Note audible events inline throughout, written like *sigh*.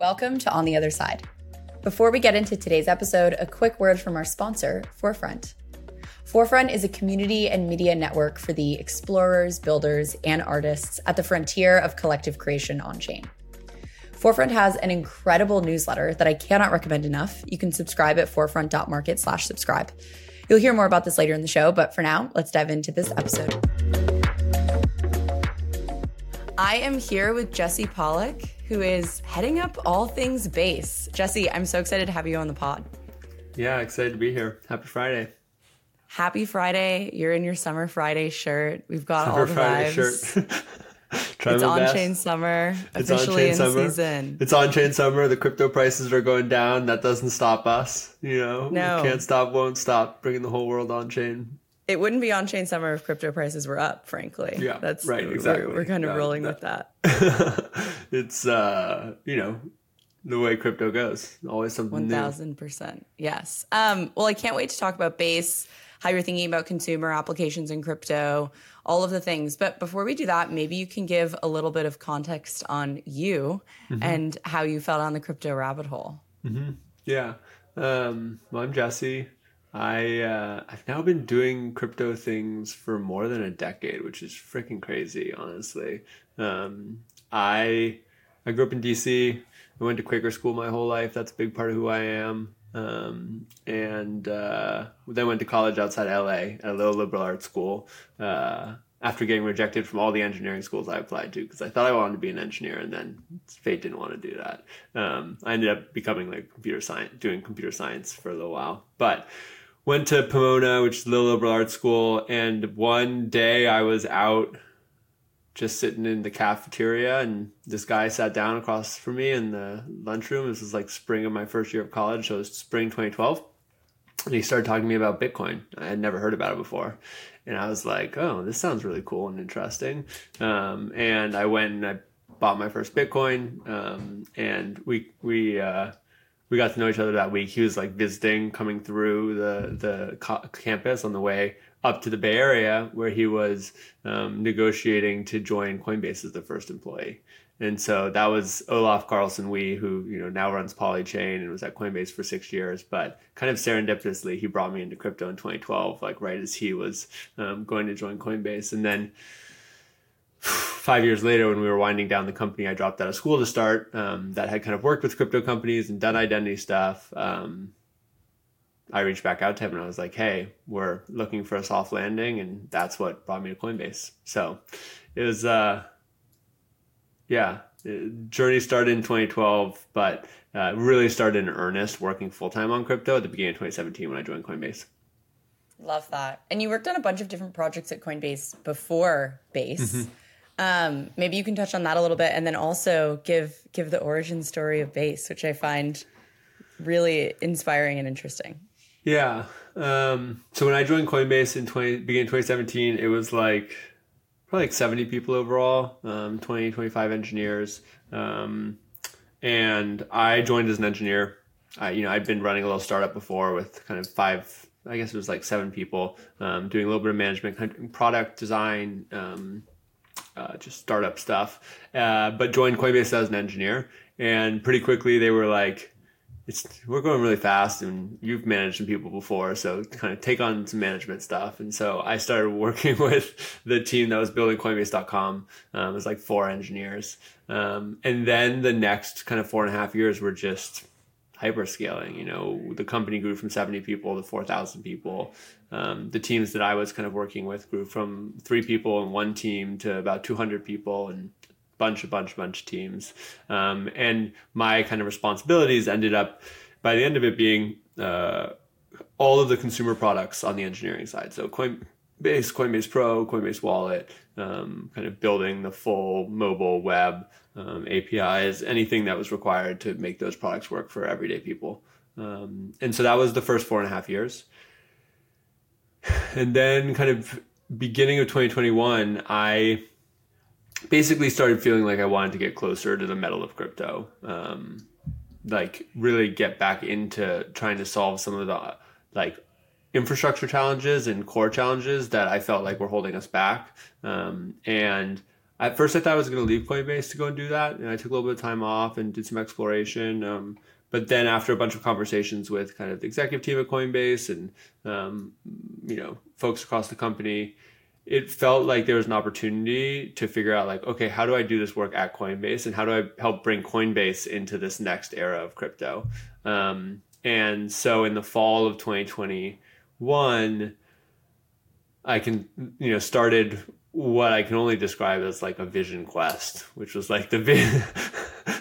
Welcome to On the Other Side. Before we get into today's episode, a quick word from our sponsor, Forefront. Forefront is a community and media network for the explorers, builders, and artists at the frontier of collective creation on chain. Forefront has an incredible newsletter that I cannot recommend enough. You can subscribe at forefront.market slash subscribe. You'll hear more about this later in the show, but for now, let's dive into this episode. I am here with Jesse Pollak, who is heading up all things Base. Jesse, I'm so excited to have you on the pod. Yeah, excited to be here. Happy Friday. Happy Friday. You're in your summer Friday shirt. We've got summer all the Friday vibes. shirt. *laughs* it's on best. chain summer. It's officially in summer. season. It's on chain summer. The crypto prices are going down. That doesn't stop us. You know, no. can't stop, won't stop. Bringing the whole world on chain. It wouldn't be on chain summer if crypto prices were up. Frankly, yeah, that's right. Exactly. We're, we're kind of rolling that, with that. *laughs* it's uh, you know, the way crypto goes. Always something One thousand percent. Yes. Um. Well, I can't wait to talk about Base how you're thinking about consumer applications in crypto, all of the things. But before we do that, maybe you can give a little bit of context on you mm-hmm. and how you fell down the crypto rabbit hole. Mm-hmm. Yeah. Um, well, I'm Jesse. I uh, I've now been doing crypto things for more than a decade, which is freaking crazy, honestly. Um, I I grew up in DC. I went to Quaker school my whole life. That's a big part of who I am. Um, and uh, then went to college outside LA at a little liberal arts school uh, after getting rejected from all the engineering schools I applied to because I thought I wanted to be an engineer and then fate didn't want to do that. Um, I ended up becoming like computer science, doing computer science for a little while, but went to Pomona, which is a little liberal arts school. And one day I was out just sitting in the cafeteria and this guy sat down across from me in the lunchroom. This was like spring of my first year of college, so it was spring 2012. And he started talking to me about Bitcoin. I had never heard about it before. And I was like, oh, this sounds really cool and interesting. Um, and I went and I bought my first Bitcoin. Um, and we, we, uh, we got to know each other that week. He was like visiting, coming through the the co- campus on the way up to the Bay Area, where he was um, negotiating to join Coinbase as the first employee. And so that was Olaf Carlsson-Wee, who you know now runs Polychain and was at Coinbase for six years. But kind of serendipitously, he brought me into crypto in 2012, like right as he was um, going to join Coinbase. And then five years later, when we were winding down the company I dropped out of school to start, um, that had kind of worked with crypto companies and done identity stuff, um, I reached back out to him and I was like, "Hey, we're looking for a soft landing," and that's what brought me to Coinbase. So it was, uh, yeah, journey started in 2012, but uh, really started in earnest working full time on crypto at the beginning of 2017 when I joined Coinbase. Love that. And you worked on a bunch of different projects at Coinbase before Base. Mm-hmm. Um, maybe you can touch on that a little bit, and then also give give the origin story of Base, which I find really inspiring and interesting. Yeah. Um, so when I joined Coinbase in 20, beginning 2017, it was like probably like 70 people overall, um, 20, 25 engineers. Um, and I joined as an engineer. I, you know, I'd been running a little startup before with kind of five, I guess it was like seven people, um, doing a little bit of management, product design, um, uh, just startup stuff, uh, but joined Coinbase as an engineer. And pretty quickly they were like, it's, we're going really fast and you've managed some people before. So kind of take on some management stuff. And so I started working *laughs* with the team that was building Coinbase.com. Um, it was like four engineers. Um, and then the next kind of four and a half years were just hyperscaling. You know, the company grew from 70 people to 4,000 people. Um, the teams that I was kind of working with grew from three people in one team to about 200 people and bunch, a bunch, bunch of teams. Um, and my kind of responsibilities ended up by the end of it being uh, all of the consumer products on the engineering side. So Coinbase, Coinbase Pro, Coinbase Wallet, um, kind of building the full mobile web um, APIs, anything that was required to make those products work for everyday people. Um, and so that was the first four and a half years. And then, kind of beginning of 2021, I basically started feeling like I wanted to get closer to the metal of crypto. Um, like really get back into trying to solve some of the like infrastructure challenges and core challenges that I felt like were holding us back. Um, and at first I thought I was going to leave Coinbase to go and do that, and I took a little bit of time off and did some exploration. Um, but then after a bunch of conversations with kind of the executive team at Coinbase and um, you know folks across the company, it felt like there was an opportunity to figure out like okay how do i do this work at coinbase and how do i help bring coinbase into this next era of crypto um, and so in the fall of 2021 i can you know started what i can only describe as like a vision quest which was like the vi- *laughs*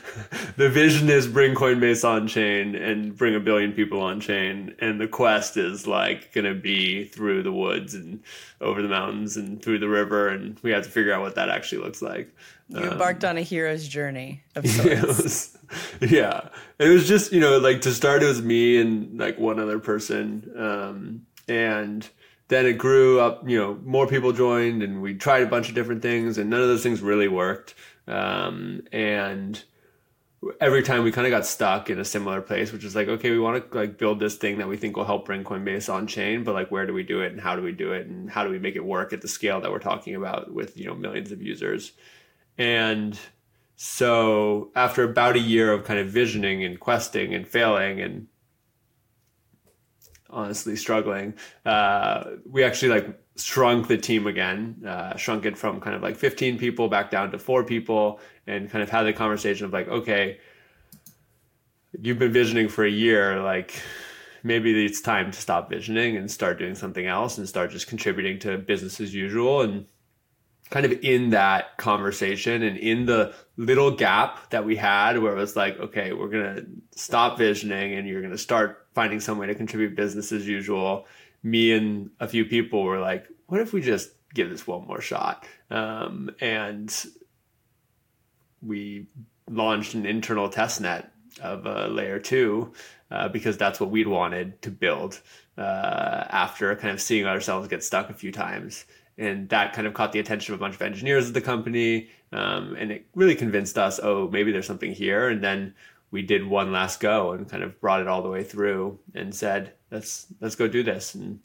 the vision is bring Coinbase on chain and bring a billion people on chain, and the quest is like gonna be through the woods and over the mountains and through the river, and we have to figure out what that actually looks like. You um, embarked on a hero's journey of *laughs* sorts. Yeah, it was, yeah, it was just you know like to start it was me and like one other person, um, and then it grew up. You know, more people joined, and we tried a bunch of different things, and none of those things really worked. Um, and every time we kind of got stuck in a similar place, which is like, okay, we want to like build this thing that we think will help bring Coinbase on chain, but like, where do we do it and how do we do it and how do we make it work at the scale that we're talking about with you know millions of users? And so after about a year of kind of visioning and questing and failing and honestly struggling, uh, we actually like shrunk the team again, uh, shrunk it from kind of like 15 people back down to four people, and kind of had the conversation of like, okay, you've been visioning for a year, like maybe it's time to stop visioning and start doing something else and start just contributing to business as usual and kind of in that conversation and in the little gap that we had where it was like okay we're going to stop visioning and you're going to start finding some way to contribute business as usual me and a few people were like, what if we just give this one more shot? Um, and we launched an internal test net of a layer two uh, because that's what we'd wanted to build uh, after kind of seeing ourselves get stuck a few times. And that kind of caught the attention of a bunch of engineers at the company. Um, and it really convinced us, oh, maybe there's something here. And then we did one last go and kind of brought it all the way through and said, let's let's go do this. And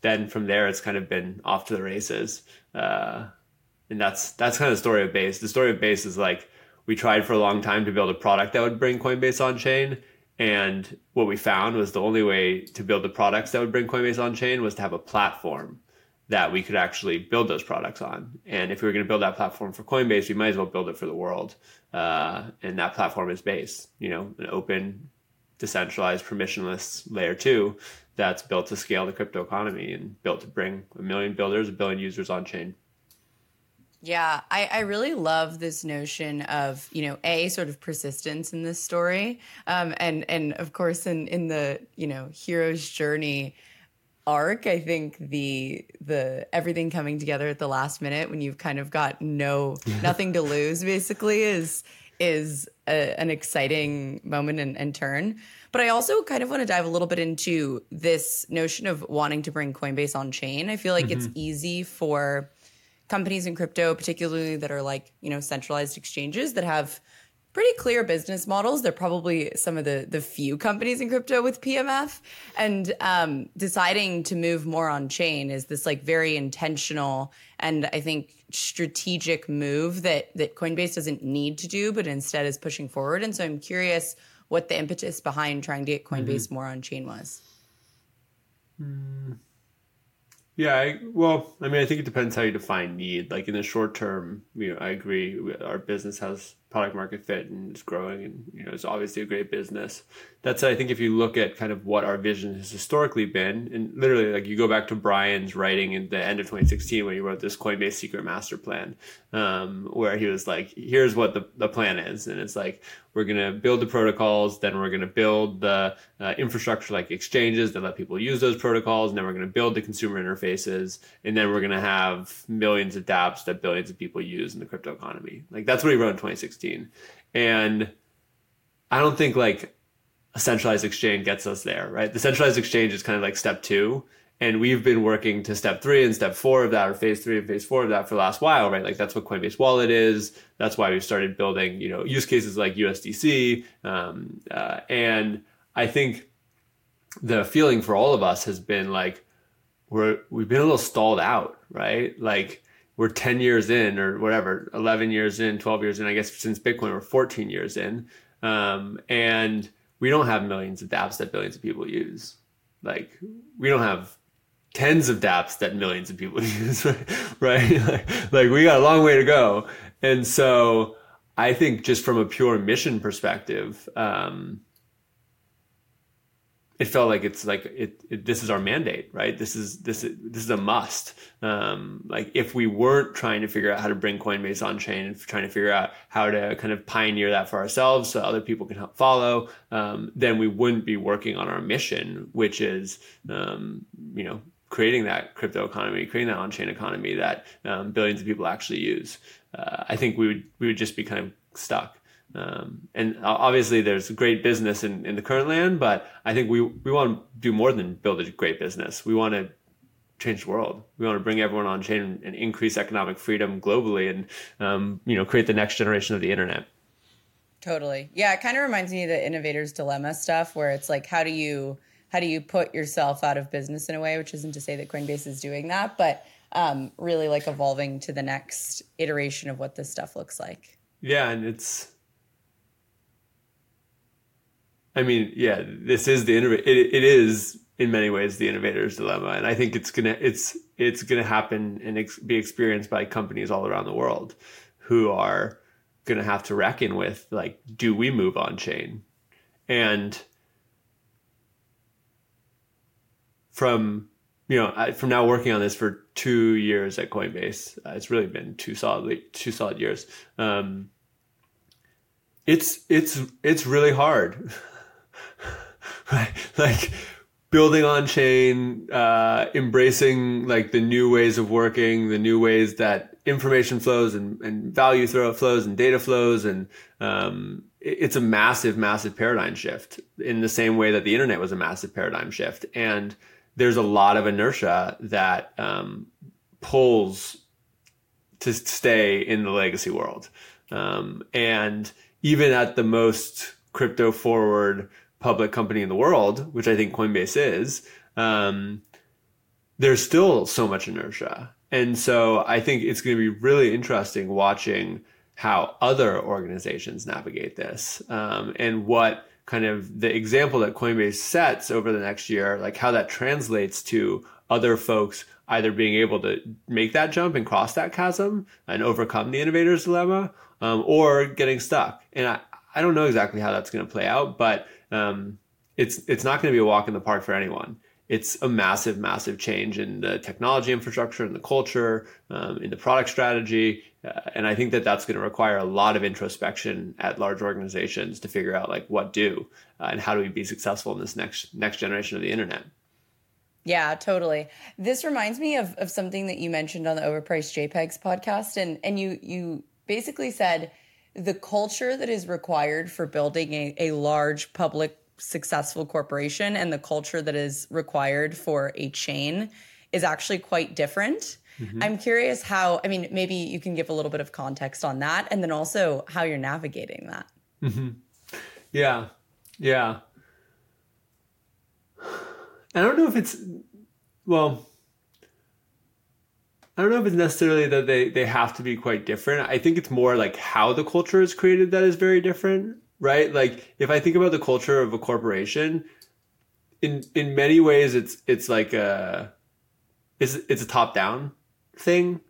then from there, it's kind of been off to the races. Uh, and that's that's kind of the story of Base. The story of Base is like we tried for a long time to build a product that would bring Coinbase on chain. And what we found was the only way to build the products that would bring Coinbase on chain was to have a platform that we could actually build those products on. And if we were going to build that platform for Coinbase, we might as well build it for the world. Uh, and that platform is Base, you know, an open, decentralized, permissionless layer two that's built to scale the crypto economy and built to bring a million builders, a billion users on chain. Yeah, I, I really love this notion of you know a sort of persistence in this story, um, and and of course in in the you know hero's journey, arc i think the the everything coming together at the last minute when you've kind of got no *laughs* nothing to lose basically is is a, an exciting moment and, and turn but i also kind of want to dive a little bit into this notion of wanting to bring coinbase on chain i feel like mm-hmm. it's easy for companies in crypto particularly that are like you know centralized exchanges that have pretty clear business models. They're probably some of the the few companies in crypto with PMF, and um, deciding to move more on chain is this like very intentional and I think strategic move that that Coinbase doesn't need to do, but instead is pushing forward. And so I'm curious what the impetus behind trying to get Coinbase mm-hmm. more on chain was. Mm. Yeah, I, well, I mean, I think it depends how you define need. Like in the short term, you know, I agree. Our business has product market fit and it's growing, and you know, it's obviously a great business. That said, I think if you look at kind of what our vision has historically been, and literally, like you go back to Brian's writing in the end of 2016 when he wrote this Coinbase Secret Master Plan, um, where he was like, "Here's what the the plan is," and it's like we're going to build the protocols, then we're going to build the uh, infrastructure like exchanges that let people use those protocols, and then we're going to build the consumer interfaces, and then we're going to have millions of dApps that billions of people use in the crypto economy. Like that's what he wrote in 2016. And I don't think like a centralized exchange gets us there, right? The centralized exchange is kind of like step two. And we've been working to step three and step four of that, or phase three and phase four of that for the last while, right? Like that's what Coinbase Wallet is. That's why we started building, you know, use cases like USDC. Um, uh, and I think the feeling for all of us has been like we're we've been a little stalled out, right? Like we're 10 years in or whatever 11 years in 12 years in i guess since bitcoin we're 14 years in um, and we don't have millions of dapps that billions of people use. Like we don't have tens of dapps that millions of people *laughs* use *laughs* right? Like, *laughs* like we got a long way to go. And so i think just from a pure mission perspective um, it felt like it's like it, it, this is our mandate right? This is this is this is a must. Um, like if we weren't trying to figure out how to bring coinbase on chain and trying to figure out how to kind of pioneer that for ourselves so other people can help follow um, then we wouldn't be working on our mission which is um, you know creating that crypto economy creating that on-chain economy that um, billions of people actually use. Uh, i think we would we would just be kind of stuck um, and obviously, there's great business in, in the current land, but I think we, we want to do more than build a great business. We want to change the world. We want to bring everyone on chain and increase economic freedom globally, and um, you know, create the next generation of the internet. Totally, yeah. It kind of reminds me of the innovator's dilemma stuff, where it's like, how do you how do you put yourself out of business in a way? Which isn't to say that Coinbase is doing that, but um, really like evolving to the next iteration of what this stuff looks like. Yeah, and it's I mean, yeah, this is the innovator. It, it is in many ways the innovator's dilemma, and I think it's gonna it's it's gonna happen and ex- be experienced by companies all around the world who are gonna have to reckon with like, do we move on chain? And from you know from now working on this for two years at Coinbase, uh, it's really been two solid two solid years. Um, it's it's it's really hard. *laughs* *laughs* Like building on chain, uh, embracing like the new ways of working, the new ways that information flows and, and value throw flows and data flows. And um, it's a massive, massive paradigm shift in the same way that the internet was a massive paradigm shift. And there's a lot of inertia that um, pulls to stay in the legacy world. Um, and even at the most crypto forward public company in the world, which I think Coinbase is, um, there's still so much inertia. And so I think it's going to be really interesting watching how other organizations navigate this um, and what kind of the example that Coinbase sets over the next year, like how that translates to other folks either being able to make that jump and cross that chasm and overcome the innovator's dilemma um, or getting stuck. And I, I don't know exactly how that's going to play out, but um, it's it's not going to be a walk in the park for anyone. It's a massive, massive change in the technology infrastructure, in the culture, um, in the product strategy, uh, and I think that that's going to require a lot of introspection at large organizations to figure out like what do uh, and how do we be successful in this next next generation of the internet. Yeah, totally. This reminds me of, of something that you mentioned on the Overpriced JPEGs podcast, and and you you basically said the culture that is required for building a, a large public successful corporation and the culture that is required for a chain is actually quite different. Mm-hmm. I'm curious how, I mean, maybe you can give a little bit of context on that and then also how you're navigating that. Mm-hmm. Yeah. Yeah. I don't know if it's, well, I don't know if it's necessarily that they, they have to be quite different. I think it's more like how the culture is created that is very different, right? Like if I think about the culture of a corporation, in in many ways it's it's like a it's it's a top down thing,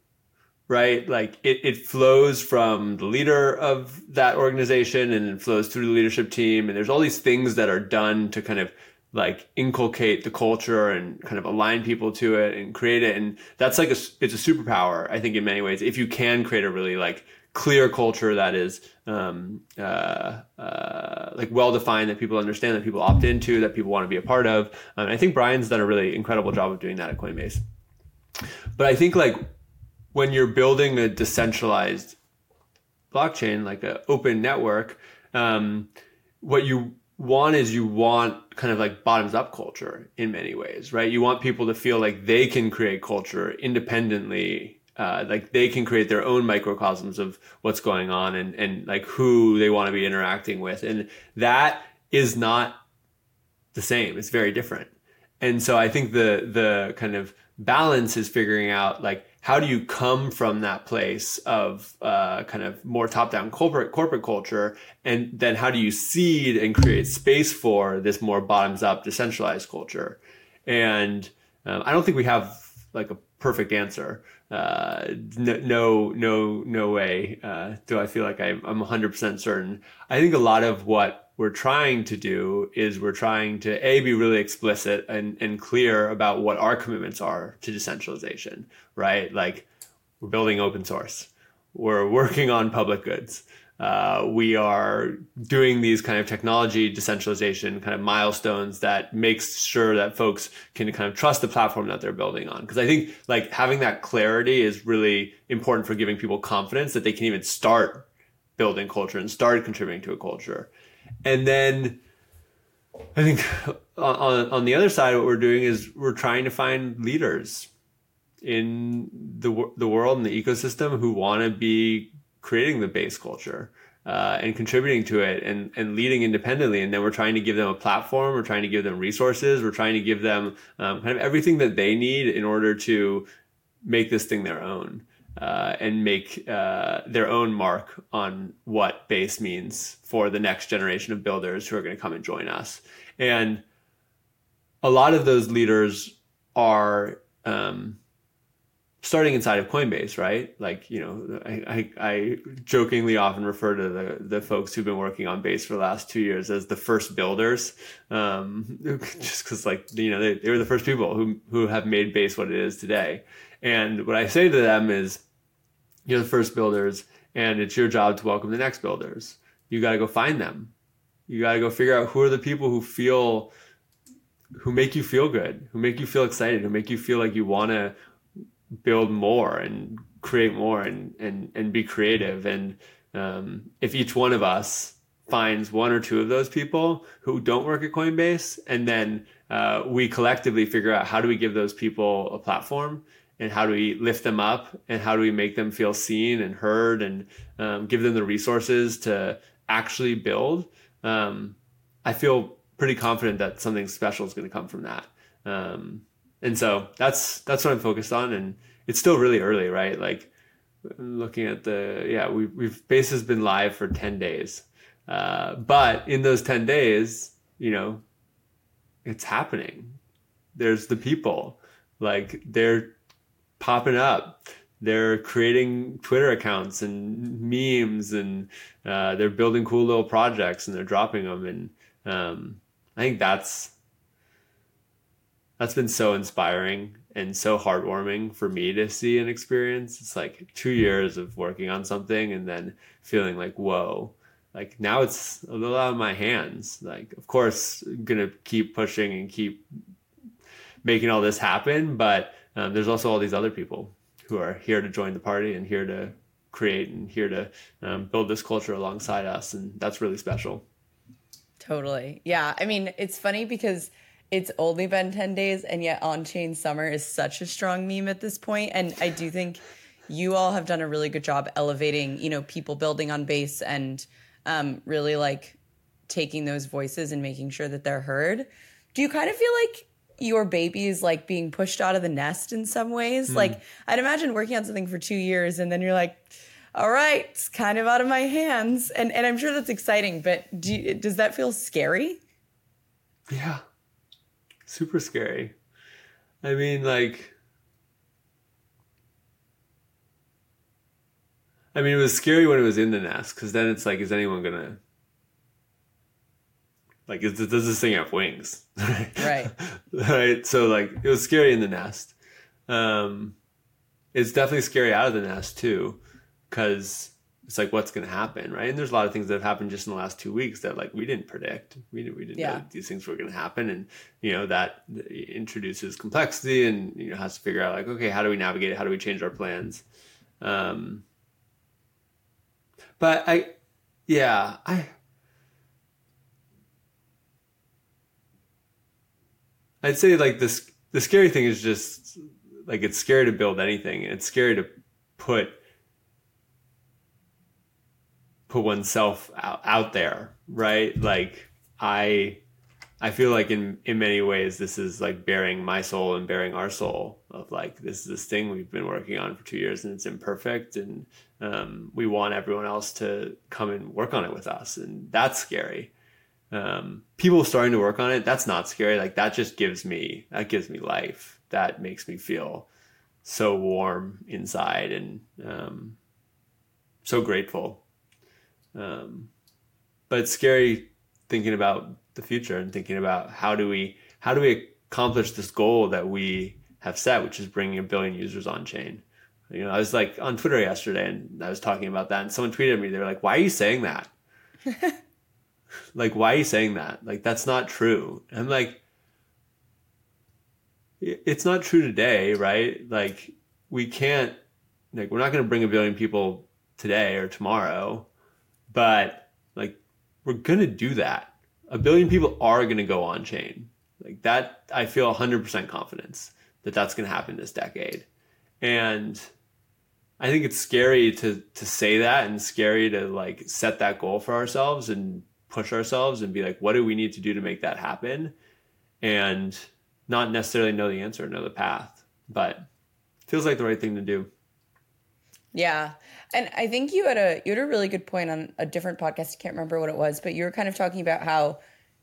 right? Like it, it flows from the leader of that organization and it flows through the leadership team and there's all these things that are done to kind of like inculcate the culture and kind of align people to it and create it. And that's like a it's a superpower i think in many ways if you can create a really like clear culture that is um, uh, uh, like well defined that people understand that people opt into that people want to be a part of. Um, i think brian's done a really incredible job of doing that at coinbase. But i think like when you're building a decentralized blockchain like an open network um, what you one is you want kind of like bottoms up culture in many ways, right? You want people to feel like they can create culture independently, uh, like they can create their own microcosms of what's going on and, and like who they want to be interacting with. And that is not the same. It's very different. And so I think the, the kind of balance is figuring out like how do you come from that place of uh, kind of more top-down corporate corporate culture, and then how do you seed and create space for this more bottoms-up decentralized culture? And um, I don't think we have like a perfect answer. Uh, no, no, no way uh, do I feel like I'm, I'm 100% certain. I think a lot of what we're trying to do is we're trying to a be really explicit and, and clear about what our commitments are to decentralization, right? Like we're building open source, we're working on public goods, uh, we are doing these kind of technology decentralization kind of milestones that makes sure that folks can kind of trust the platform that they're building on. Because I think like having that clarity is really important for giving people confidence that they can even start building culture and start contributing to a culture. And then I think on, on the other side, what we're doing is we're trying to find leaders in the, the world and the ecosystem who want to be creating the base culture uh, and contributing to it and, and leading independently. And then we're trying to give them a platform. We're trying to give them resources. We're trying to give them um, kind of everything that they need in order to make this thing their own. Uh, and make uh, their own mark on what base means for the next generation of builders who are going to come and join us. And a lot of those leaders are um, starting inside of Coinbase, right? Like, you know, I, I, I, jokingly often refer to the, the folks who've been working on Base for the last two years as the first builders. Um, *laughs* just cause like, you know, they, they were the first people who, who have made Base what it is today. And what I say to them is, you're the first builders and it's your job to welcome the next builders. You got to go find them. You got to go figure out who are the people who feel, who make you feel good, who make you feel excited, who make you feel like you want to build more and create more and and and be creative. And um, if each one of us finds one or two of those people who don't work at coinbase and then uh, we collectively figure out how do we give those people a platform and how do we lift them up and how do we make them feel seen and heard and um, give them the resources to actually build um, i feel pretty confident that something special is going to come from that. Um, and so that's that's what I'm focused on, and it's still really early, right? Like looking at the yeah, we we've base has been live for ten days, uh, but in those ten days, you know, it's happening. There's the people, like they're popping up. They're creating Twitter accounts and memes, and uh, they're building cool little projects, and they're dropping them. And um, I think that's that's been so inspiring and so heartwarming for me to see and experience. It's like two years of working on something and then feeling like, whoa, like now it's a little out of my hands. Like, of course, I'm gonna keep pushing and keep making all this happen, but um, there's also all these other people who are here to join the party and here to create and here to um, build this culture alongside us, and that's really special. Totally, yeah. I mean, it's funny because it's only been 10 days and yet on chain summer is such a strong meme at this point and i do think you all have done a really good job elevating you know people building on base and um, really like taking those voices and making sure that they're heard. Do you kind of feel like your baby is like being pushed out of the nest in some ways? Mm. like i'd imagine working on something for two years and then you're like all right it's kind of out of my hands. And and i'm sure that's exciting but do you, does that feel scary? Yeah super scary. I mean, like, I mean, it was scary when it was in the nest because then it's like, is anyone gonna like, is, does this thing have wings? *laughs* right. right. So like, it was scary in the nest. Um, it's definitely scary out of the nest too, because it's like what's going to happen, right? And there's a lot of things that have happened just in the last two weeks that like we didn't predict. We didn't, we didn't yeah. know these things were going to happen, and you know that introduces complexity, and you know has to figure out like okay, how do we navigate it? How do we change our plans? Um, but I, yeah, I. I'd say like this the scary thing is just like it's scary to build anything it's scary to put put oneself out, out there, right? Like I I feel like in in many ways this is like baring my soul and baring our soul of like this is this thing we've been working on for two years and it's imperfect and um, we want everyone else to come and work on it with us and that's scary. Um, people starting to work on it that's not scary like that just gives me that gives me life that makes me feel so warm inside and um, so grateful. Um, but it's scary thinking about the future and thinking about how do we how do we accomplish this goal that we have set, which is bringing a billion users on chain. You know, I was like on Twitter yesterday and I was talking about that, and someone tweeted me. They were like, "Why are you saying that? *laughs* like, why are you saying that? Like, that's not true." And I'm like, "It's not true today, right? Like, we can't. Like, we're not going to bring a billion people today or tomorrow, but like, we're to do that a billion people are to go on chain. Like that, I feel 100% confidence that that's to happen this decade. And I think it's scary to to say that and scary to like set that goal for ourselves and push ourselves and be like, what do we need to do to make that happen? And not necessarily know the answer, know the path, but feels like the right thing to do. Yeah. And I think you had a you had a really good point on a different podcast. I can't remember what it was, but you were kind of talking about how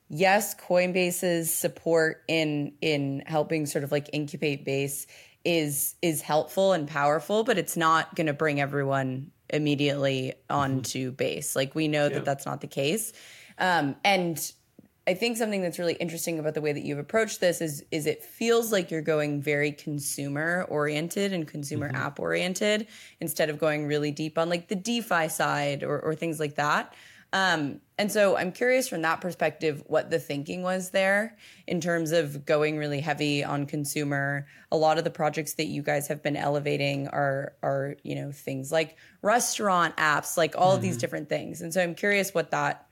yes, Coinbase's support in in helping sort of like incubate base is is helpful and powerful, but it's not going to bring everyone immediately onto mm-hmm. base. Like we know yeah. that that's not the case. Um, and I think something that's really interesting about the way that you've approached this is is it feels like you're going very consumer oriented and consumer mm-hmm. app oriented instead of going really deep on like the DeFi side or, or things like that. Um, and so I'm curious from that perspective what the thinking was there in terms of going really heavy on consumer. A lot of the projects that you guys have been elevating are are you know things like restaurant apps, like all mm-hmm. of these different things. And so I'm curious what that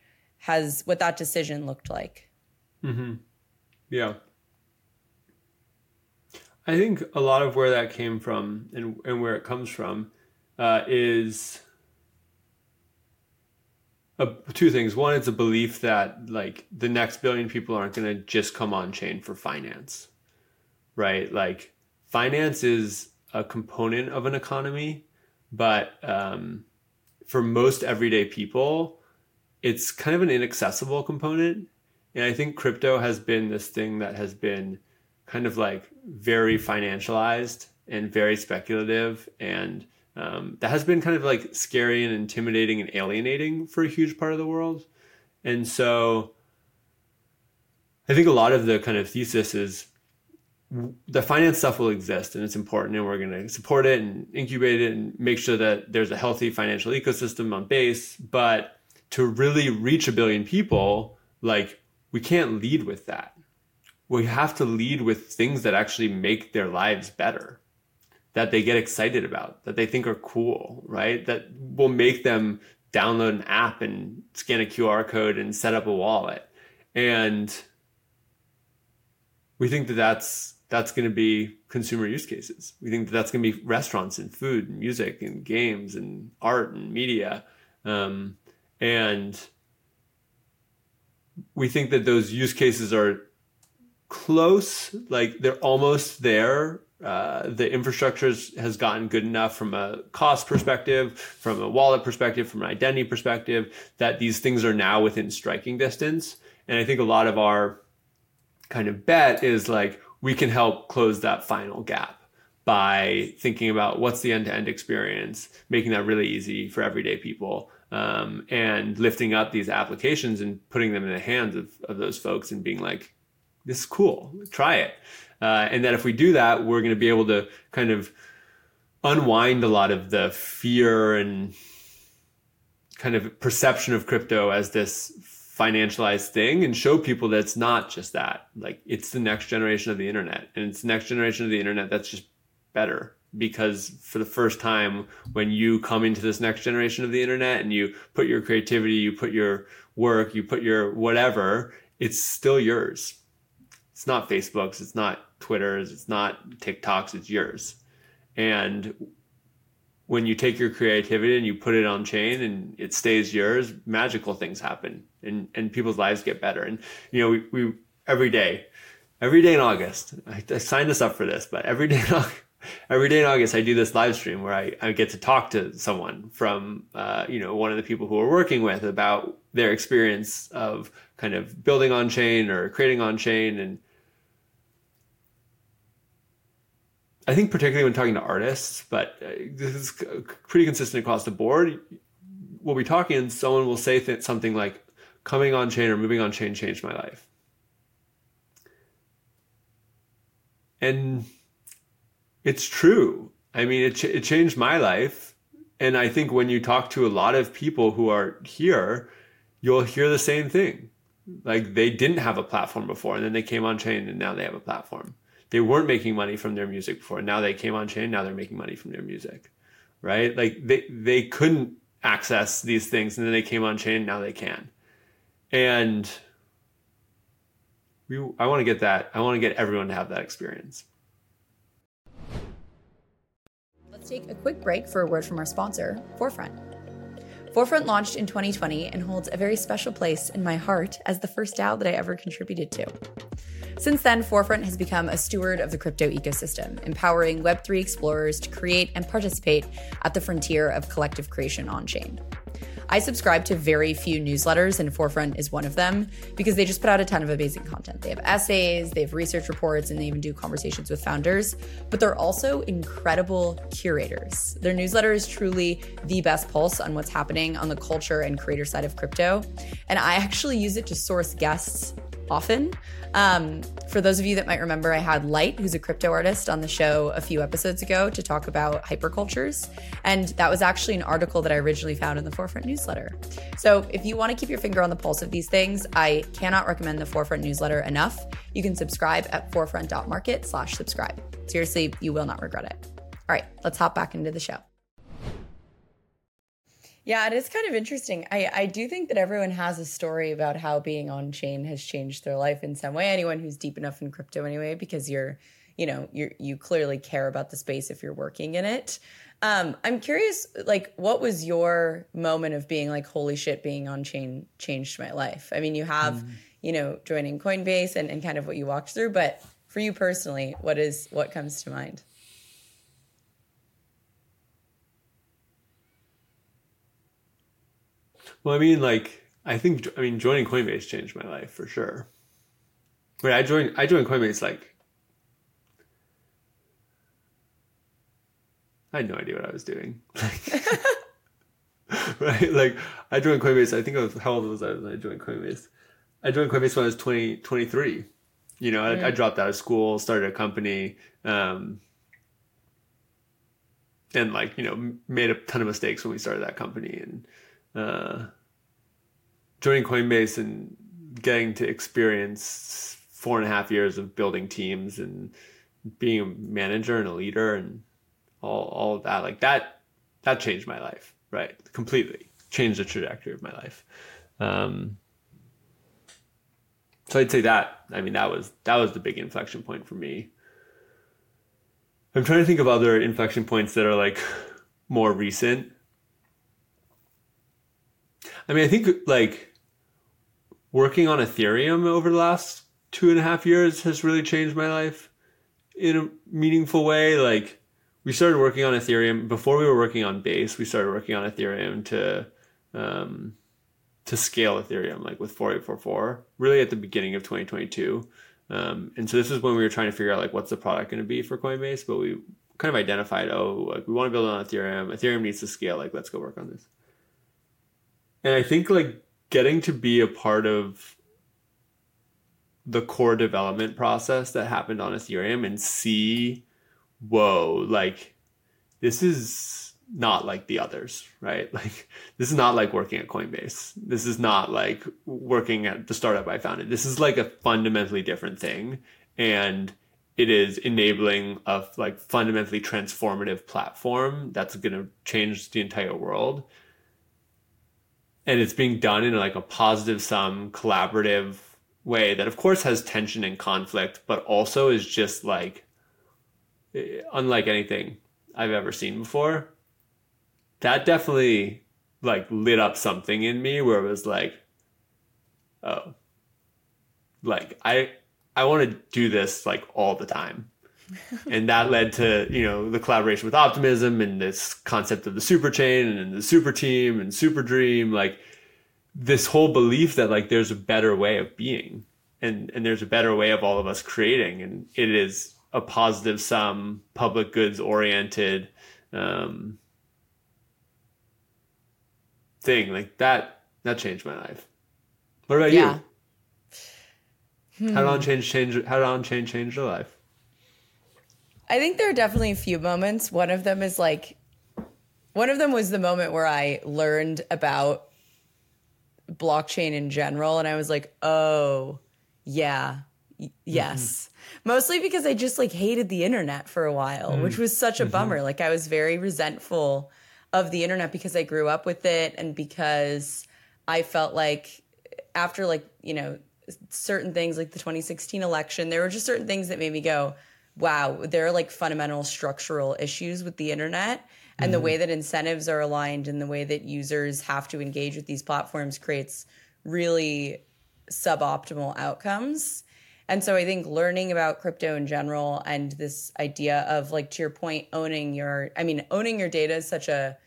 has what that decision looked like. Mm-hmm. Yeah. I think a lot of where that came from and, and where it comes from uh, is a, two things. One, it's a belief that like the next billion people aren't going to just come on chain for finance, right? Like finance is a component of an economy, but um, for most everyday people, it's kind of an inaccessible component. And I think crypto has been this thing that has been kind of like very financialized and very speculative. And um, that has been kind of like scary and intimidating and alienating for a huge part of the world. And so I think a lot of the kind of thesis is the finance stuff will exist and it's important and we're going to support it and incubate it and make sure that there's a healthy financial ecosystem on base. But to really reach a billion people, like we can't lead with that. We have to lead with things that actually make their lives better, that they get excited about, that they think are cool, right? That will make them download an app and scan a QR code and set up a wallet. And we think that that's that's going to be consumer use cases. We think that that's going to be restaurants and food and music and games and art and media. Um, and we think that those use cases are close, like they're almost there. Uh, the infrastructure has gotten good enough from a cost perspective, from a wallet perspective, from an identity perspective, that these things are now within striking distance. And I think a lot of our kind of bet is like we can help close that final gap by thinking about what's the end to end experience, making that really easy for everyday people, um, and lifting up these applications and putting them in the hands of, of those folks and being like, this is cool, try it. Uh, and that if we do that, we're going to be able to kind of unwind a lot of the fear and kind of perception of crypto as this financialized thing and show people that it's not just that. Like it's the next generation of the internet and it's the next generation of the internet that's just better because for the first time when you come into this next generation of the internet and you put your creativity you put your work you put your whatever it's still yours it's not facebook's it's not twitter's it's not tiktok's it's yours and when you take your creativity and you put it on chain and it stays yours magical things happen and and people's lives get better and you know we, we every day, every day in August. I, I signed us up for this, but every day in August, every day in August, I do this live stream where I, I get to talk to someone from, uh, you know, one of the people who we're working with about their experience of kind of building on chain or creating on chain. And I think particularly when talking to artists, but uh, this is pretty consistent across the board. We'll be talking and someone will say th- something like, coming on chain or moving on chain changed my life. And it's true. I mean, it, ch- it changed my life. And I think when you talk to a lot of people who are here, you'll hear the same thing. Like they didn't have a platform before, and then they came on chain, and now they have a platform. They weren't making money from their music before. Now they came on chain. Now they're making money from their music, right? Like they they couldn't access these things, and then they came on chain. Now they can, and we. I want to get that. I want to get everyone to have that experience. Take a quick break for a word from our sponsor, Forefront. Forefront launched in 2020 and holds a very special place in my heart as the first DAO that I ever contributed to. Since then, Forefront has become a steward of the crypto ecosystem, empowering Web3 explorers to create and participate at the frontier of collective creation on chain. I subscribe to very few newsletters, and Forefront is one of them because they just put out a ton of amazing content. They have essays, they have research reports, and they even do conversations with founders. But they're also incredible curators. Their newsletter is truly the best pulse on what's happening on the culture and creator side of crypto. And I actually use it to source guests often. Um, for those of you that might remember, I had Light, who's a crypto artist, on the show a few episodes ago to talk about hypercultures. And that was actually an article that I originally found in the Forefront newsletter. So if you want to keep your finger on the pulse of these things, I cannot recommend the Forefront newsletter enough. You can subscribe at forefront.market slash subscribe. Seriously, you will not regret it. All right, let's hop back into the show. Yeah, it is kind of interesting. I, I do think that everyone has a story about how being on chain has changed their life in some way. Anyone who's deep enough in crypto anyway, because you're, you know, you you clearly care about the space if you're working in it. Um, I'm curious, like, what was your moment of being like, holy shit, being on chain changed my life? I mean, you have, mm. you know, joining Coinbase and, and kind of what you walked through, but for you personally, what is what comes to mind? Well, I mean, like, I think, I mean, joining Coinbase changed my life for sure. Wait, I joined, I joined Coinbase like, I had no idea what I was doing. *laughs* right? Like, I joined Coinbase, I think I was, how old was I when I joined Coinbase? I joined Coinbase when I was 20, 23. You know, I, I dropped out of school, started a company, um, and like, you know, made a ton of mistakes when we started that company. And, uh, joining Coinbase and getting to experience four and a half years of building teams and being a manager and a leader and all all of that like that that changed my life right? Completely changed the trajectory of my life. Um, so I'd say that I mean that was that was the big inflection point for me. I'm trying to think of other inflection points that are like more recent I mean, I think like working on Ethereum over the last two and a half years has really changed my life in a meaningful way. Like we started working on Ethereum before we were working on Base. We started working on Ethereum to um, to scale Ethereum, like with 4844, really at the beginning of 2022. Um, and so this is when we were trying to figure out like what's the product going to be for Coinbase, but we kind of identified, oh, like we want to build on Ethereum. Ethereum needs to scale. Like let's go work on this. And I think like getting to be a part of the core development process that happened on Ethereum and see, whoa, like this is not like the others, right? *laughs* Like this is not like working at Coinbase. This is not like working at the startup I founded. This is like a fundamentally different thing. And it is enabling a like fundamentally transformative platform that's going to change the entire world and it's being done in like a positive sum collaborative way that of course has tension and conflict but also is just like eh, unlike anything i've ever seen before that definitely like lit up something in me where it was like oh like I I want to do this like all the time. And that led to you know the collaboration with optimism and this concept of the super chain and the super team and super dream like this whole belief that like there's a better way of being and and there's a better way of all of us creating. And it is a positive sum public goods oriented um, thing. Like that that changed my life. What about yeah. you? Hmm. how did on change change how did on change change your life i think there are definitely a few moments one of them is like one of them was the moment where i learned about blockchain in general and i was like oh yeah yes mm-hmm. mostly because i just like hated the internet for a while mm-hmm. which was such a mm-hmm. bummer like i was very resentful of the internet because i grew up with it and because i felt like after like you know certain things like the 2016 election there were just certain things that made me go wow there are like fundamental structural issues with the internet and mm-hmm. the way that incentives are aligned and the way that users have to engage with these platforms creates really suboptimal outcomes. And so I think learning about crypto in general and this idea of like to your point owning your I mean owning your data is such a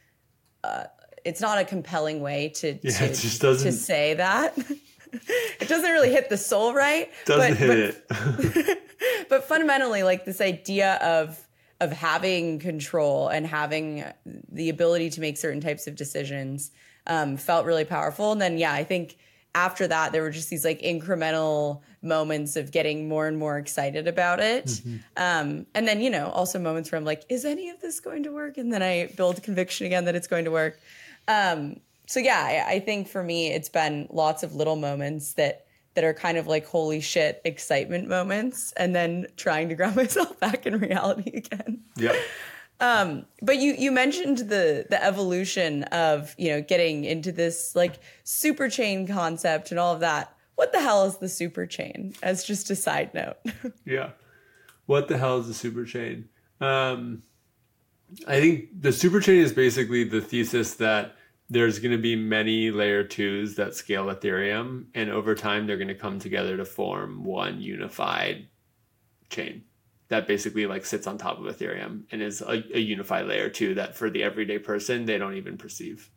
uh, it's not a compelling way to yeah, to, just doesn't... to say that. *laughs* it doesn't really hit the soul right. Doesn't but, hit but, it. *laughs* but fundamentally like this idea of of having control and having the ability to make certain types of decisions um, felt really powerful. And then yeah, I think after that, there were just these like incremental moments of getting more and more excited about it. Mm-hmm. Um, and then, you know, also moments where I'm like, is any of this going to work? And then I build conviction again that it's going to work. Um, so yeah, I, I think for me, it's been lots of little moments that that are kind of like holy shit excitement moments and then trying to *laughs* ground myself back in reality again. Yeah. Um, but you you mentioned the the evolution of you know getting into this like super chain concept and all of that. What the hell is the super chain? As just a side note. *laughs* yeah, what the hell is the super chain? Um, I think the super chain is basically the thesis that there's going to be many layer twos that scale Ethereum, and over time they're going to come together to form one unified chain that basically like sits on top of Ethereum and is a, a unified layer two that for the everyday person they don't even perceive.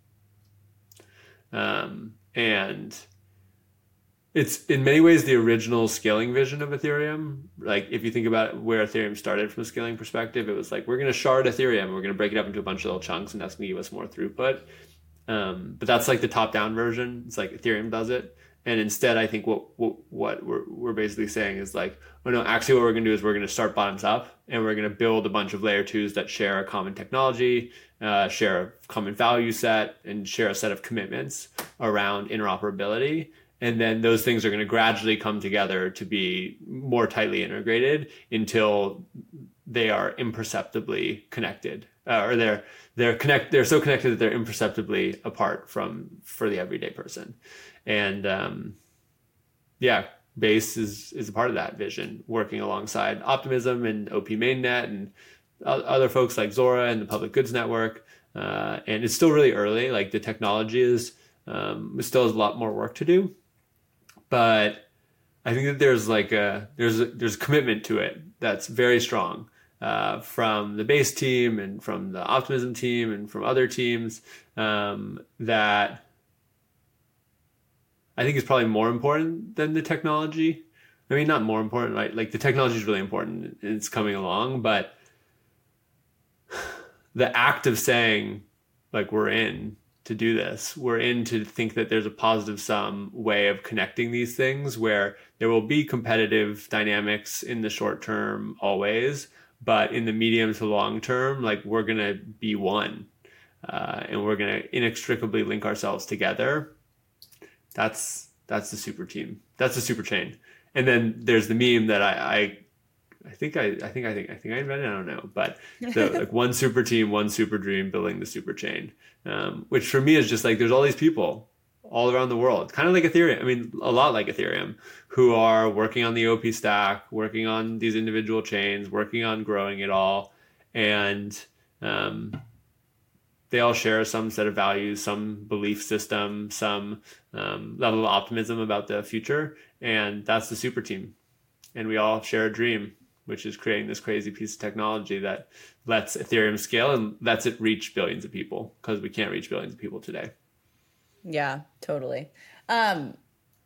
Um, and it's in many ways the original scaling vision of Ethereum. Like if you think about where Ethereum started from a scaling perspective, it was like we're going to shard Ethereum, we're going to break it up into a bunch of little chunks, and that's going to give us more throughput. Um, but that's like the top-down version. It's like Ethereum does it. And instead, I think what what, what we're, we're basically saying is like, oh no, actually, what we're going to do is we're going to start bottoms up, and we're going to build a bunch of layer twos that share a common technology, uh, share a common value set, and share a set of commitments around interoperability. And then those things are going to gradually come together to be more tightly integrated until they are imperceptibly connected, uh, or they're they're connect they're so connected that they're imperceptibly apart from for the everyday person and um, yeah, Base is is a part of that vision, working alongside Optimism and OP Mainnet and other folks like Zora and the Public Goods Network. Uh, and it's still really early. Like the technology is um, still has a lot more work to do, but I think that there's like a there's a, there's a commitment to it that's very strong uh, from the base team and from the optimism team and from other teams um, that I think is probably more important than the technology. I mean, not more important, right? Like the technology is really important; it's coming along, but the act of saying, like, we're in to do this, we're in to think that there's a positive sum way of connecting these things, where there will be competitive dynamics in the short term always, but in the medium to long term, like we're gonna be one, uh, and we're gonna inextricably link ourselves together that's that's the super team. That's the super chain. And then there's the meme that I I, I think I I think I think I think I invented. I don't know, but the *laughs* like one super team, one super dream, building the super chain. Um, which for me is just like there's all these people all around the world, kind of like Ethereum. I mean, a lot like Ethereum, who are working on the OP stack, working on these individual chains, working on growing it all, and um, they all share some set of values, some belief system, some um, level of optimism about the future, and that's the super team. And we all share a dream, which is creating this crazy piece of technology that lets Ethereum scale and lets it reach billions of people because we can't reach billions of people today. Yeah, totally. Um,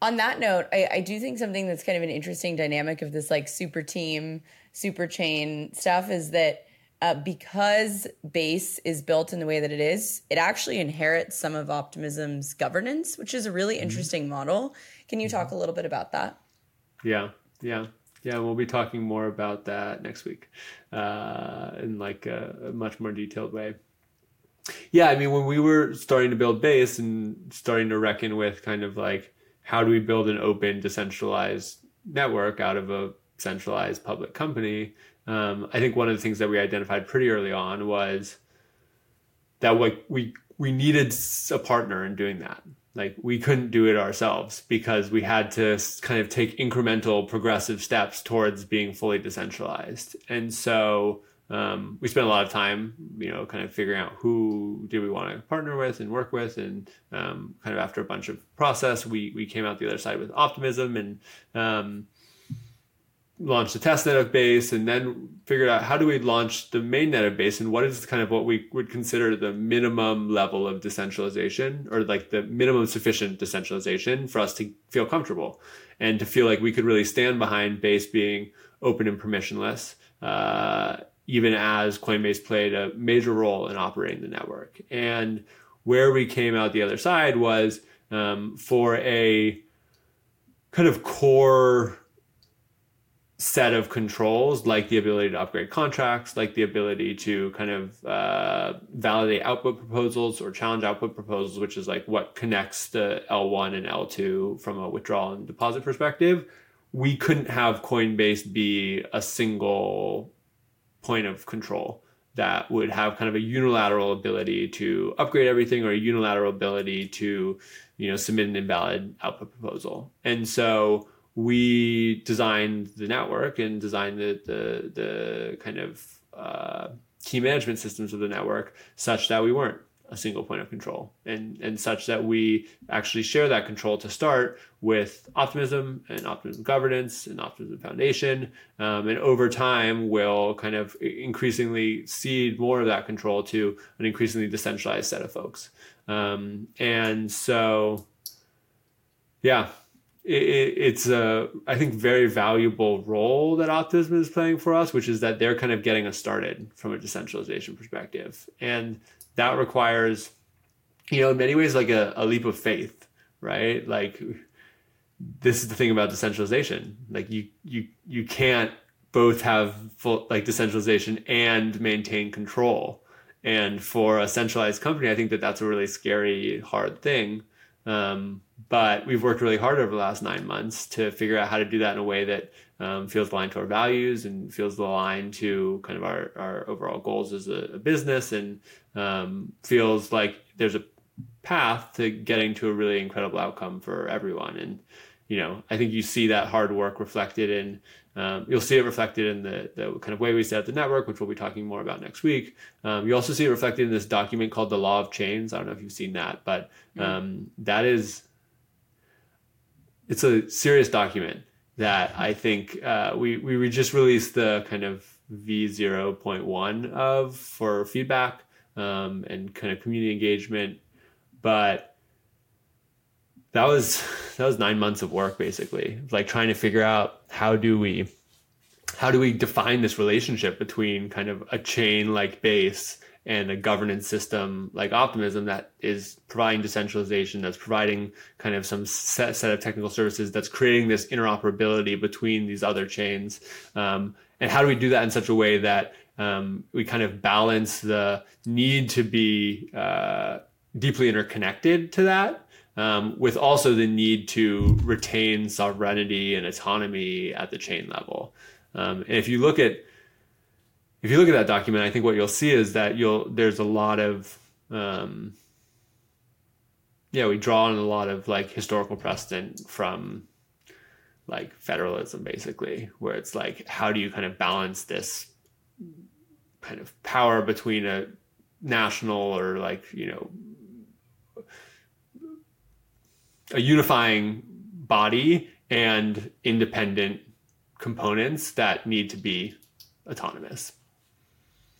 on that note, I, I do think something that's kind of an interesting dynamic of this like super team, super chain stuff is that uh, because base is built in the way that it is, it actually inherits some of Optimism's governance, which is a really mm-hmm. interesting model. Can you talk a little bit about that? Yeah, yeah, yeah. We'll be talking more about that next week uh, in like a, a much more detailed way. Yeah, I mean, when we were starting to build base and starting to reckon with kind of like how do we build an open, decentralized network out of a centralized public company, um, I think one of the things that we identified pretty early on was that like we we needed a partner in doing that. Like we couldn't do it ourselves because we had to kind of take incremental, progressive steps towards being fully decentralized. And so um, we spent a lot of time, you know, kind of figuring out who do we want to partner with and work with, and um, kind of after a bunch of process, we we came out the other side with optimism and um, launched the testnet of base and then figured out how do we launch the mainnet of base and what is kind of what we would consider the minimum level of decentralization or like the minimum sufficient decentralization for us to feel comfortable and to feel like we could really stand behind base being open and permissionless uh, even as coinbase played a major role in operating the network. And where we came out the other side was um, for a kind of core set of controls like the ability to upgrade contracts like the ability to kind of uh, validate output proposals or challenge output proposals which is like what connects the l1 and l2 from a withdrawal and deposit perspective we couldn't have coinbase be a single point of control that would have kind of a unilateral ability to upgrade everything or a unilateral ability to you know submit an invalid output proposal. And so we designed the network and designed the the, the kind of uh, key management systems of the network such that we weren't a single point of control and and such that we actually share that control to start with optimism and optimism governance and optimism foundation um, and over time we'll kind of increasingly cede more of that control to an increasingly decentralized set of folks. Um, and so yeah it, it's a I think very valuable role that Optimism is playing for us, which is that they're kind of getting us started from a decentralization perspective, and that requires, you know, in many ways like a, a leap of faith, right? Like this is the thing about decentralization, like you you you can't both have full like decentralization and maintain control. And for a centralized company, I think that that's a really scary, hard thing. Um, but we've worked really hard over the last nine months to figure out how to do that in a way that um, feels aligned to our values and feels aligned to kind of our, our overall goals as a, a business and um, feels like there's a path to getting to a really incredible outcome for everyone. And, you know, I think you see that hard work reflected in, um, you'll see it reflected in the, the kind of way we set up the network, which we'll be talking more about next week. Um, you also see it reflected in this document called the Law of Chains. I don't know if you've seen that, but um, that is it's a serious document that I think uh, we we just released the kind of V zero point one of for feedback um, and kind of community engagement, but that was *laughs* that was nine months of work basically, like trying to figure out how do we how do we define this relationship between kind of a chain like base and a governance system like Optimism that is providing decentralization, that's providing kind of some set, set of technical services, that's creating this interoperability between these other chains. Um, and how do we do that in such a way that um, we kind of balance the need to be uh, deeply interconnected to that um, with also the need to retain sovereignty and autonomy at the chain level. Um, and if you look at if you look at that document, I think what you'll see is that you'll there's a lot of um, yeah, we draw on a lot of like historical precedent from like federalism basically, where it's like how do you kind of balance this kind of power between a national or like you know a unifying body and independent components that need to be autonomous.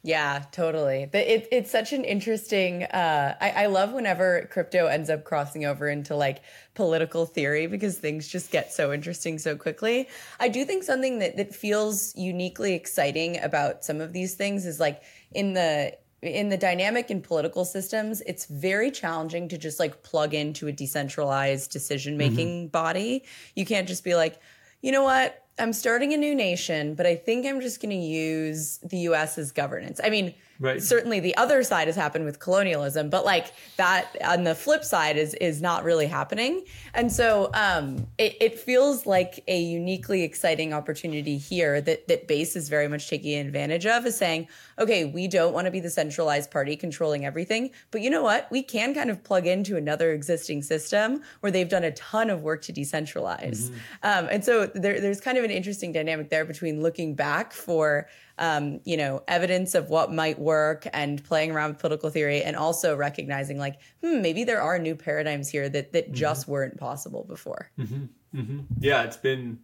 Yeah, totally. But it, it's such an interesting. Uh, I, I love whenever crypto ends up crossing over into like political theory because things just get so interesting so quickly. I do think something that that feels uniquely exciting about some of these things is like in the in the dynamic in political systems, it's very challenging to just like plug into a decentralized decision making mm-hmm. body. You can't just be like, you know what? I'm starting a new nation, but I think I'm just going to use the US as governance. I mean, Right. Certainly the other side has happened with colonialism, but like that on the flip side is is not really happening. And so um, it, it feels like a uniquely exciting opportunity here that that base is very much taking advantage of is saying, okay, we don't want to be the centralized party controlling everything, but you know what? We can kind of plug into another existing system where they've done a ton of work to decentralize. Mm-hmm. Um, and so there, there's kind of an interesting dynamic there between looking back for um, you know, evidence of what might work and playing around with political theory and also recognizing like, hmm, maybe there are new paradigms here that, that mm-hmm. just weren't possible before. Mm-hmm. Mm-hmm. Yeah, it's been,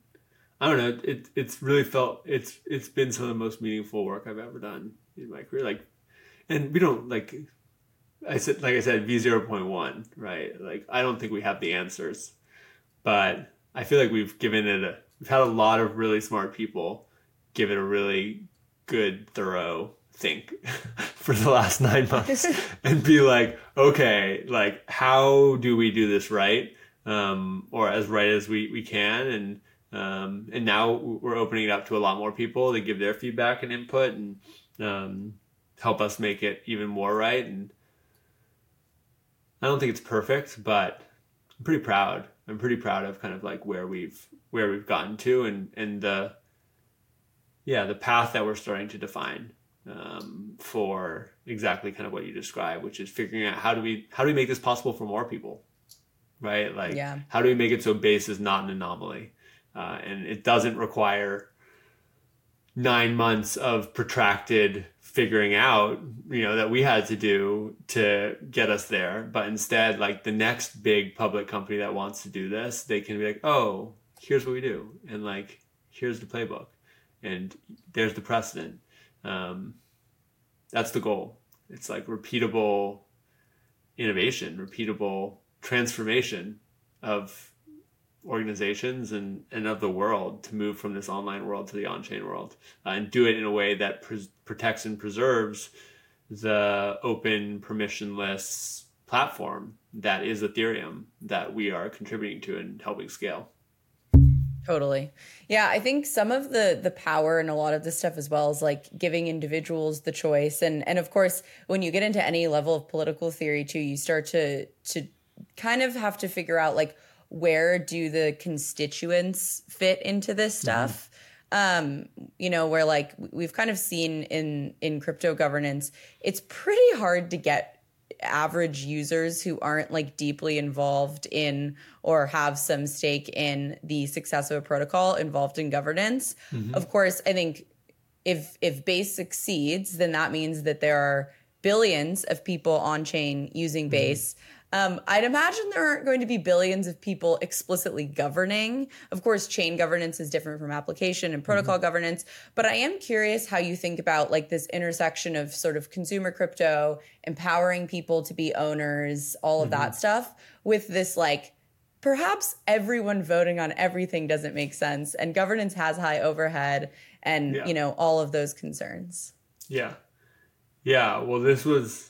I don't know, it, it's really felt, it's, it's been some of the most meaningful work I've ever done in my career. Like, and we don't like, I said, like I said, V0.1, right? Like, I don't think we have the answers, but I feel like we've given it a, we've had a lot of really smart people give it a really good, thorough think *laughs* for the last nine months *laughs* and be like, okay, like how do we do this right? Um, or as right as we, we can. And, um, and now we're opening it up to a lot more people to give their feedback and input and, um, help us make it even more right. And I don't think it's perfect, but I'm pretty proud. I'm pretty proud of kind of like where we've, where we've gotten to and, and the, yeah the path that we're starting to define um, for exactly kind of what you described, which is figuring out how do we how do we make this possible for more people, right? Like yeah. how do we make it so base is not an anomaly, uh, and it doesn't require nine months of protracted figuring out you know that we had to do to get us there but instead like the next big public company that wants to do this they can be like oh here's what we do and like here's the playbook and there's the precedent. Um, that's the goal. It's like repeatable innovation, repeatable transformation of organizations and, and of the world to move from this online world to the on-chain world uh, and do it in a way that protects and preserves the open permissionless platform that is ethereum that we are contributing to and helping scale Totally. Yeah, I think some of the the power and a lot of this stuff as well is like giving individuals the choice and and of course when you get into any level of political theory too, you start to to kind of have to figure out like where do the constituents fit into this mm-hmm. stuff. Mm-hmm. Um, you know, where like we've kind of seen in in crypto governance, it's pretty hard to get average users who aren't like deeply involved in or have some stake in the success of a protocol involved in governance. Mm-hmm. Of course, I think if if base succeeds, then that means that there are billions of people on chain using mm-hmm. base. Mm-hmm. Um, I'd imagine there aren't going to be billions of people explicitly governing. Of course, chain governance is different from application and protocol mm-hmm. governance, but I am curious how you think about like this intersection of sort of consumer crypto, empowering people to be owners, all of mm-hmm. that stuff with this like perhaps everyone voting on everything doesn't make sense and governance has high overhead and yeah. you know all of those concerns. Yeah. Yeah, well this was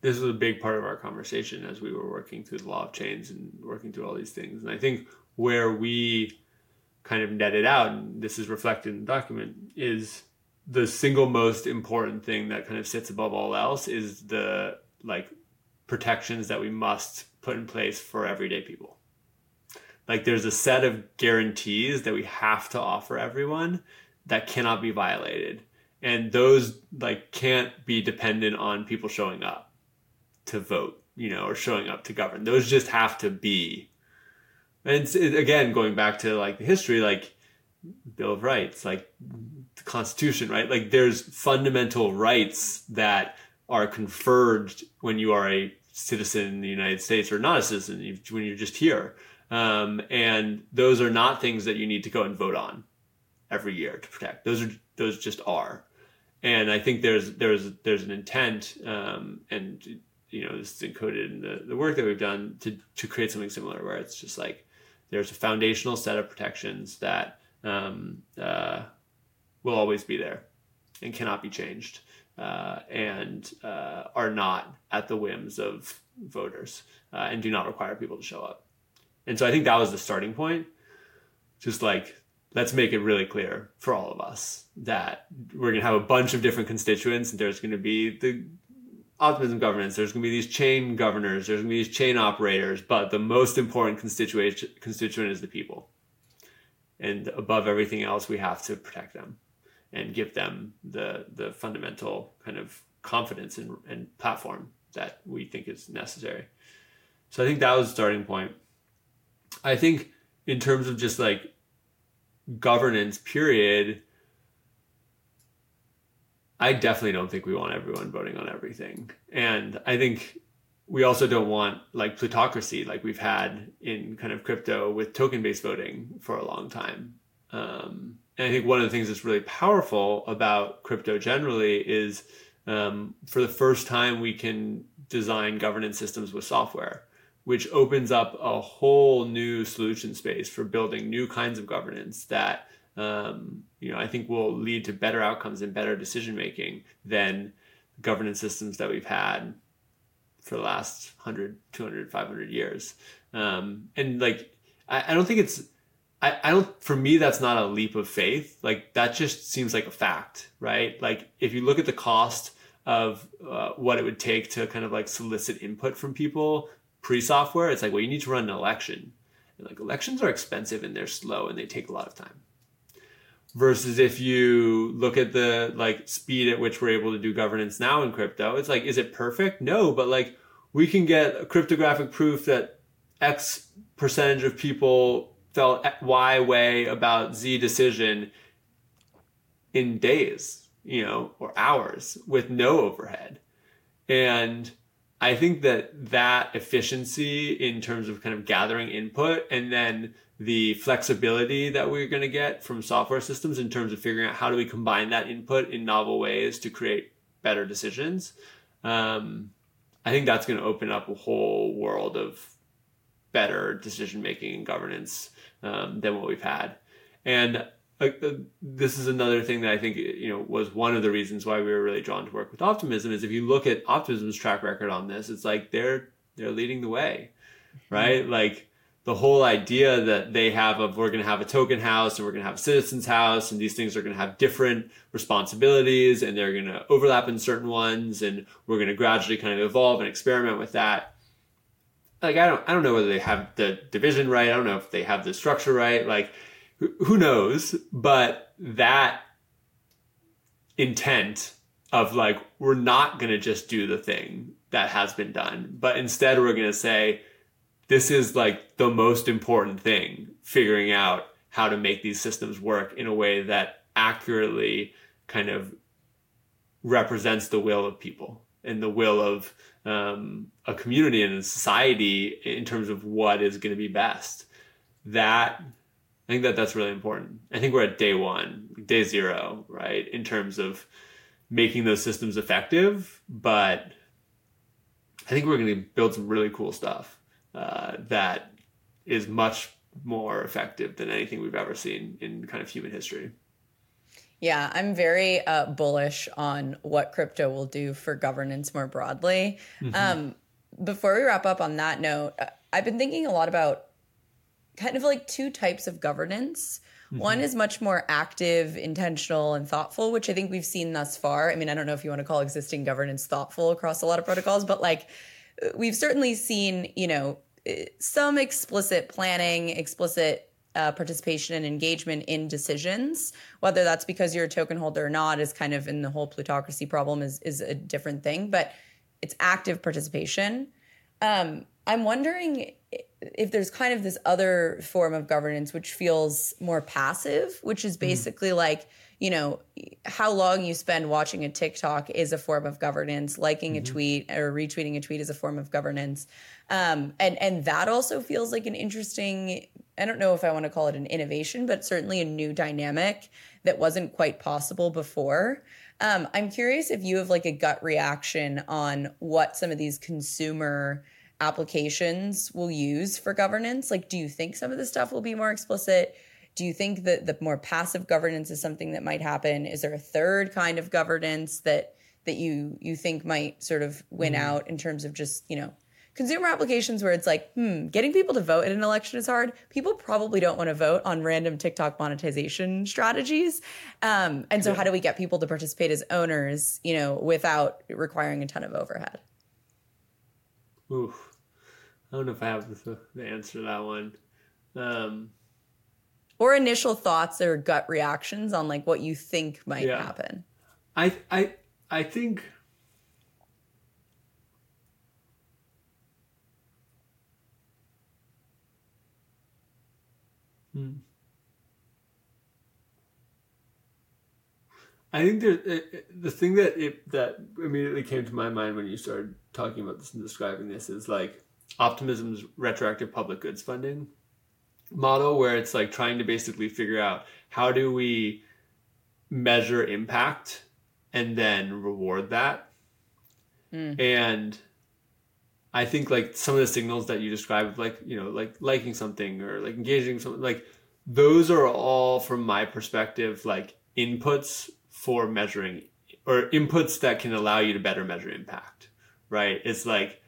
this was a big part of our conversation as we were working through the law of chains and working through all these things. And I think where we kind of netted out, and this is reflected in the document, is the single most important thing that kind of sits above all else is the like protections that we must put in place for everyday people. Like there's a set of guarantees that we have to offer everyone that cannot be violated. And those like can't be dependent on people showing up to vote, you know, or showing up to govern. Those just have to be. And it, again, going back to like the history, like Bill of Rights, like the Constitution, right? Like there's fundamental rights that are conferred when you are a citizen in the United States or not a citizen when you're just here. Um, and those are not things that you need to go and vote on every year to protect. Those are those just are. And I think there's there's there's an intent, um, and you know this is encoded in the, the work that we've done to to create something similar, where it's just like there's a foundational set of protections that um, uh, will always be there and cannot be changed uh, and uh, are not at the whims of voters uh, and do not require people to show up. And so I think that was the starting point. Just like, let's make it really clear for all of us that we're going to have a bunch of different constituents. And there's going to be the optimism governance, there's going to be these chain governors, there's going to be these chain operators, but the most important constituent, constituent is the people. And above everything else, we have to protect them and give them the the fundamental kind of confidence and, and platform that we think is necessary. So I think that was the starting point. I think in terms of just like governance period, I definitely don't think we want everyone voting on everything. And I think we also don't want like plutocracy like we've had in kind of crypto with token based voting for a long time. Um, and I think one of the things that's really powerful about crypto generally is um, for the first time we can design governance systems with software, which opens up a whole new solution space for building new kinds of governance that um, you know I think will lead to better outcomes and better decision making than governance systems that we've had for the last 100 200 500 years. Um, and like I, I don't think it's I, I don't for me that's not a leap of faith. Like that just seems like a fact right? Like if you look at the cost of uh, what it would take to kind of like solicit input from people pre-software it's like well you need to run an election. And like elections are expensive and they're slow and they take a lot of time versus if you look at the like speed at which we're able to do governance now in crypto it's like is it perfect no but like we can get cryptographic proof that x percentage of people felt Y way about Z decision in days, you know, or hours with no overhead. And I think that that efficiency in terms of kind of gathering input and then the flexibility that we're going to get from software systems in terms of figuring out how do we combine that input in novel ways to create better decisions. Um, I think that's going to open up a whole world of better decision making and governance um, than what we've had. And uh, this is another thing that I think you know was one of the reasons why we were really drawn to work with Optimism. Is if you look at Optimism's track record on this, it's like they're they're leading the way, right? Mm-hmm. Like the whole idea that they have of we're going to have a token house and we're going to have a citizens house and these things are going to have different responsibilities and they're going to overlap in certain ones and we're going to gradually kind of evolve and experiment with that like I don't I don't know whether they have the division right. I don't know if they have the structure right. Like who knows? But that intent of like we're not going to just do the thing that has been done, but instead we're going to say this is like the most important thing, figuring out how to make these systems work in a way that accurately kind of represents the will of people and the will of um, a community and a society in terms of what is going to be best. That I think that that's really important. I think we're at day one, day zero, right, in terms of making those systems effective. But I think we're going to build some really cool stuff uh, that is much more effective than anything we've ever seen in kind of human history. Yeah, I'm very uh, bullish on what crypto will do for governance more broadly. Mm-hmm. Um, before we wrap up on that note, uh, I've been thinking a lot about kind of like two types of governance. Mm-hmm. One is much more active, intentional, and thoughtful, which I think we've seen thus far. I mean, I don't know if you want to call existing governance thoughtful across a lot of protocols, but like we've certainly seen, you know, eh, some explicit planning, explicit uh, participation and engagement in decisions, whether that's because you're a token holder or not, is kind of in the whole plutocracy problem is is a different thing. But it's active participation. Um, I'm wondering if there's kind of this other form of governance which feels more passive, which is basically mm. like, you know, how long you spend watching a TikTok is a form of governance, liking mm-hmm. a tweet or retweeting a tweet is a form of governance. Um, and and that also feels like an interesting I don't know if I want to call it an innovation, but certainly a new dynamic that wasn't quite possible before. Um, I'm curious if you have like a gut reaction on what some of these consumer applications will use for governance. Like, do you think some of the stuff will be more explicit? Do you think that the more passive governance is something that might happen? Is there a third kind of governance that that you you think might sort of win mm-hmm. out in terms of just you know consumer applications where it's like, hmm, getting people to vote in an election is hard. People probably don't want to vote on random TikTok monetization strategies. Um, and so, yeah. how do we get people to participate as owners, you know, without requiring a ton of overhead? Oof. I don't know if I have the, the answer to that one. Um, or initial thoughts or gut reactions on like what you think might yeah. happen. I I I think Hmm. I think there, the thing that it, that immediately came to my mind when you started talking about this and describing this is like optimism's retroactive public goods funding model, where it's like trying to basically figure out how do we measure impact and then reward that. Mm. And I think like some of the signals that you described, like you know, like liking something or like engaging something, like those are all from my perspective, like inputs for measuring or inputs that can allow you to better measure impact. Right? It's like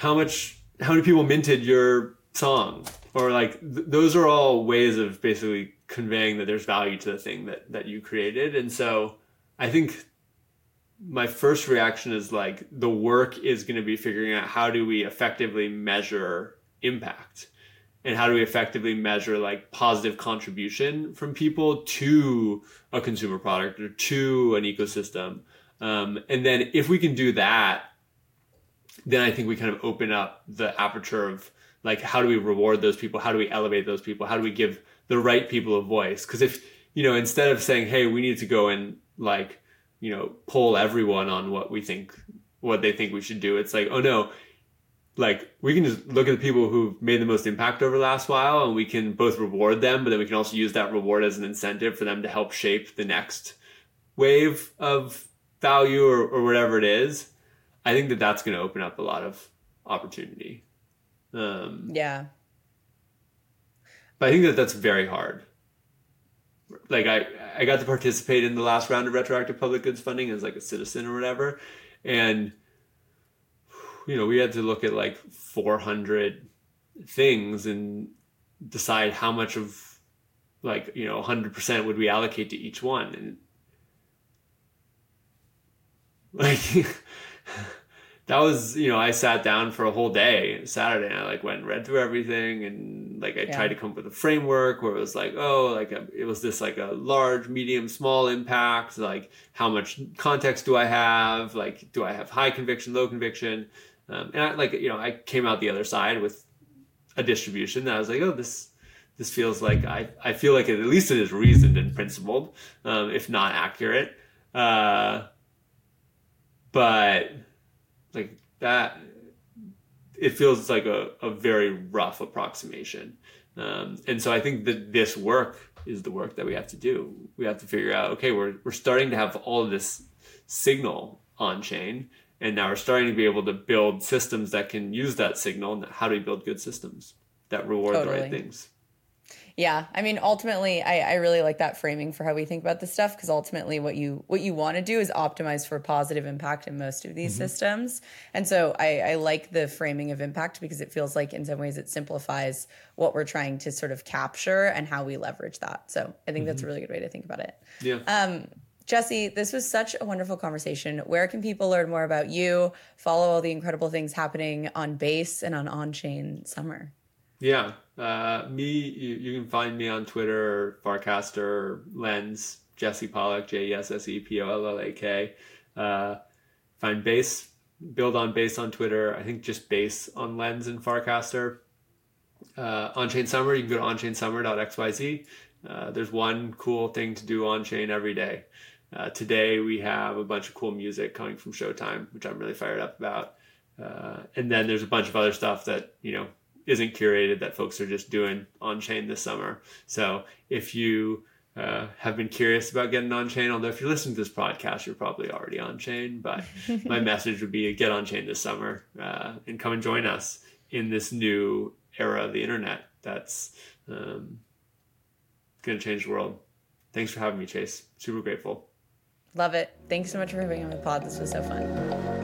how much, how many people minted your song, or like th- those are all ways of basically conveying that there's value to the thing that that you created, and so I think my first reaction is like the work is going to be figuring out how do we effectively measure impact? And how do we effectively measure like positive contribution from people to a consumer product or to an ecosystem? Um, and then if we can do that then i think we kind of open up the aperture of like how do we reward those people? How do we elevate those people? How do we give the right people a voice? Because if you know instead of saying hey we need to go and like you know poll everyone on what we think what they think we should do it's like oh no. Like we can just look at the people who've made the most impact over the last while and we can both reward them but then we can also use that reward as an incentive for them to help shape the next wave of value or, or whatever it is i think that that's going to open up a lot of opportunity. Um, yeah. but i think that that's very hard. Like I I got to participate in the last round of retroactive public goods funding as like a citizen or whatever, and you know we had to look at like 400 things and decide how much of like you know 100% would we allocate to each one. And like *laughs* that was you know I sat down for a whole day Saturday and I like went and read through everything and like I yeah. tried to come up with a framework where it was like oh like a, it was this like a large medium small impact like how much context do I have? Like do I have high conviction low conviction? Um, and I, like you know I came out the other side with a distribution that I was like oh this this feels like I, I feel like it, at least it is reasoned and principled um, if not accurate. Uh, but like that it feels like a, a very rough approximation. Um, and so i think that this work is the work that we have to do. We have to figure out okay we're, we're starting to have all of this signal on chain and now we're starting to be able to build systems that can use that signal and how do we build good systems that reward totally. the right things yeah, I mean, ultimately, I, I really like that framing for how we think about this stuff because ultimately, what you what you want to do is optimize for positive impact in most of these mm-hmm. systems. And so, I, I like the framing of impact because it feels like, in some ways, it simplifies what we're trying to sort of capture and how we leverage that. So, I think mm-hmm. that's a mm-hmm. really good way to think about it. Yeah. Um, Jesse, this was such a wonderful conversation. Where can people learn more about you? Follow all the incredible things happening on Base and on On Chain Summer. Yeah, uh, me, you, you, can find me on Twitter, Farcaster, Lens, Jesse Pollak, J E S S E P O L L A K. Uh, find Base build on base on Twitter. I think just base on Lens and Farcaster. Uh, on Chain Summer, you can go to onchainsummer.xyz. Uh, there's one cool thing to do on chain every day. Uh, today we have a bunch of cool music coming from Showtime, which I'm really fired up about. Uh, and then there's a bunch of other stuff that you know isn't curated that folks are just doing on chain this summer. So if you uh, have been curious about getting on chain, although if you're listening to this podcast, you're probably already on chain. But *laughs* my message would be get on chain this summer uh, and come and join us in this new era of the internet that's um, going to change the world. Thanks for having me, Chase. Super grateful. Love it. Thanks so much for having me on the pod. This was so fun.